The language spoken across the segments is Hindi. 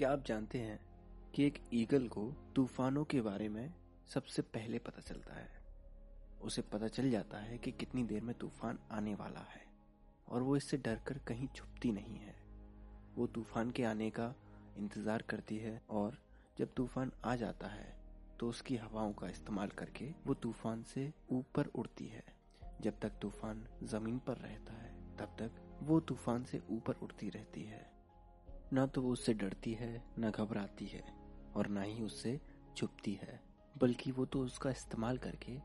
क्या आप जानते हैं कि एक ईगल को तूफानों के बारे में सबसे पहले पता चलता है? उसे पता चल जाता है कि कितनी देर में तूफ़ान आने वाला है, और वो इससे डरकर कहीं छुपती नहीं है। वो तूफ़ान के आने का इंतज़ार करती है, और जब तूफ़ान आ जाता है तो उसकी हवाओं का इस्तेमाल करके वो तूफ़ान से ऊपर उड़ती है। जब तक तूफ़ान ज़मीन पर रहता है, तब तक वो तूफ़ान से ऊपर उड़ती रहती है। ना तो वो उससे डरती है, न घबराती है और ना ही उससे छुपती है, बल्कि वो तो उसका इस्तेमाल करके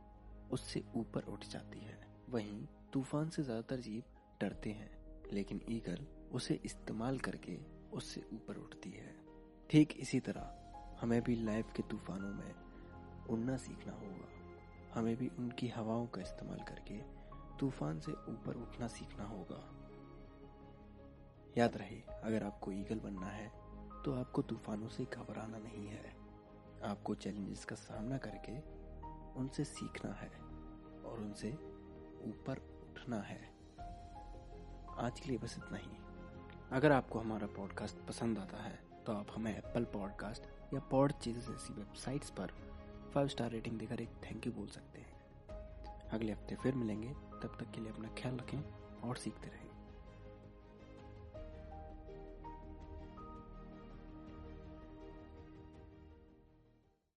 उससे ऊपर उठ जाती है। वहीं तूफ़ान से ज़्यादातर जीव डरते हैं, लेकिन ईगल उसे इस्तेमाल करके उससे ऊपर उठती है। ठीक इसी तरह हमें भी लाइफ के तूफानों में उड़ना सीखना होगा। हमें भी उनकी हवाओं का इस्तेमाल करके तूफ़ान से ऊपर उठना सीखना होगा। याद रहे, अगर आपको ईगल बनना है तो आपको तूफानों से घबराना नहीं है। आपको चैलेंजेस का सामना करके उनसे सीखना है और उनसे ऊपर उठना है। आज के लिए बस इतना ही। अगर आपको हमारा पॉडकास्ट पसंद आता है तो आप हमें एप्पल पॉडकास्ट या पॉड चीज़ जैसी वेबसाइट्स पर फाइव स्टार रेटिंग देकर एक थैंक यू बोल सकते हैं। अगले हफ़्ते फिर मिलेंगे। तब तक के लिए अपना ख्याल रखें और सीखते रहें।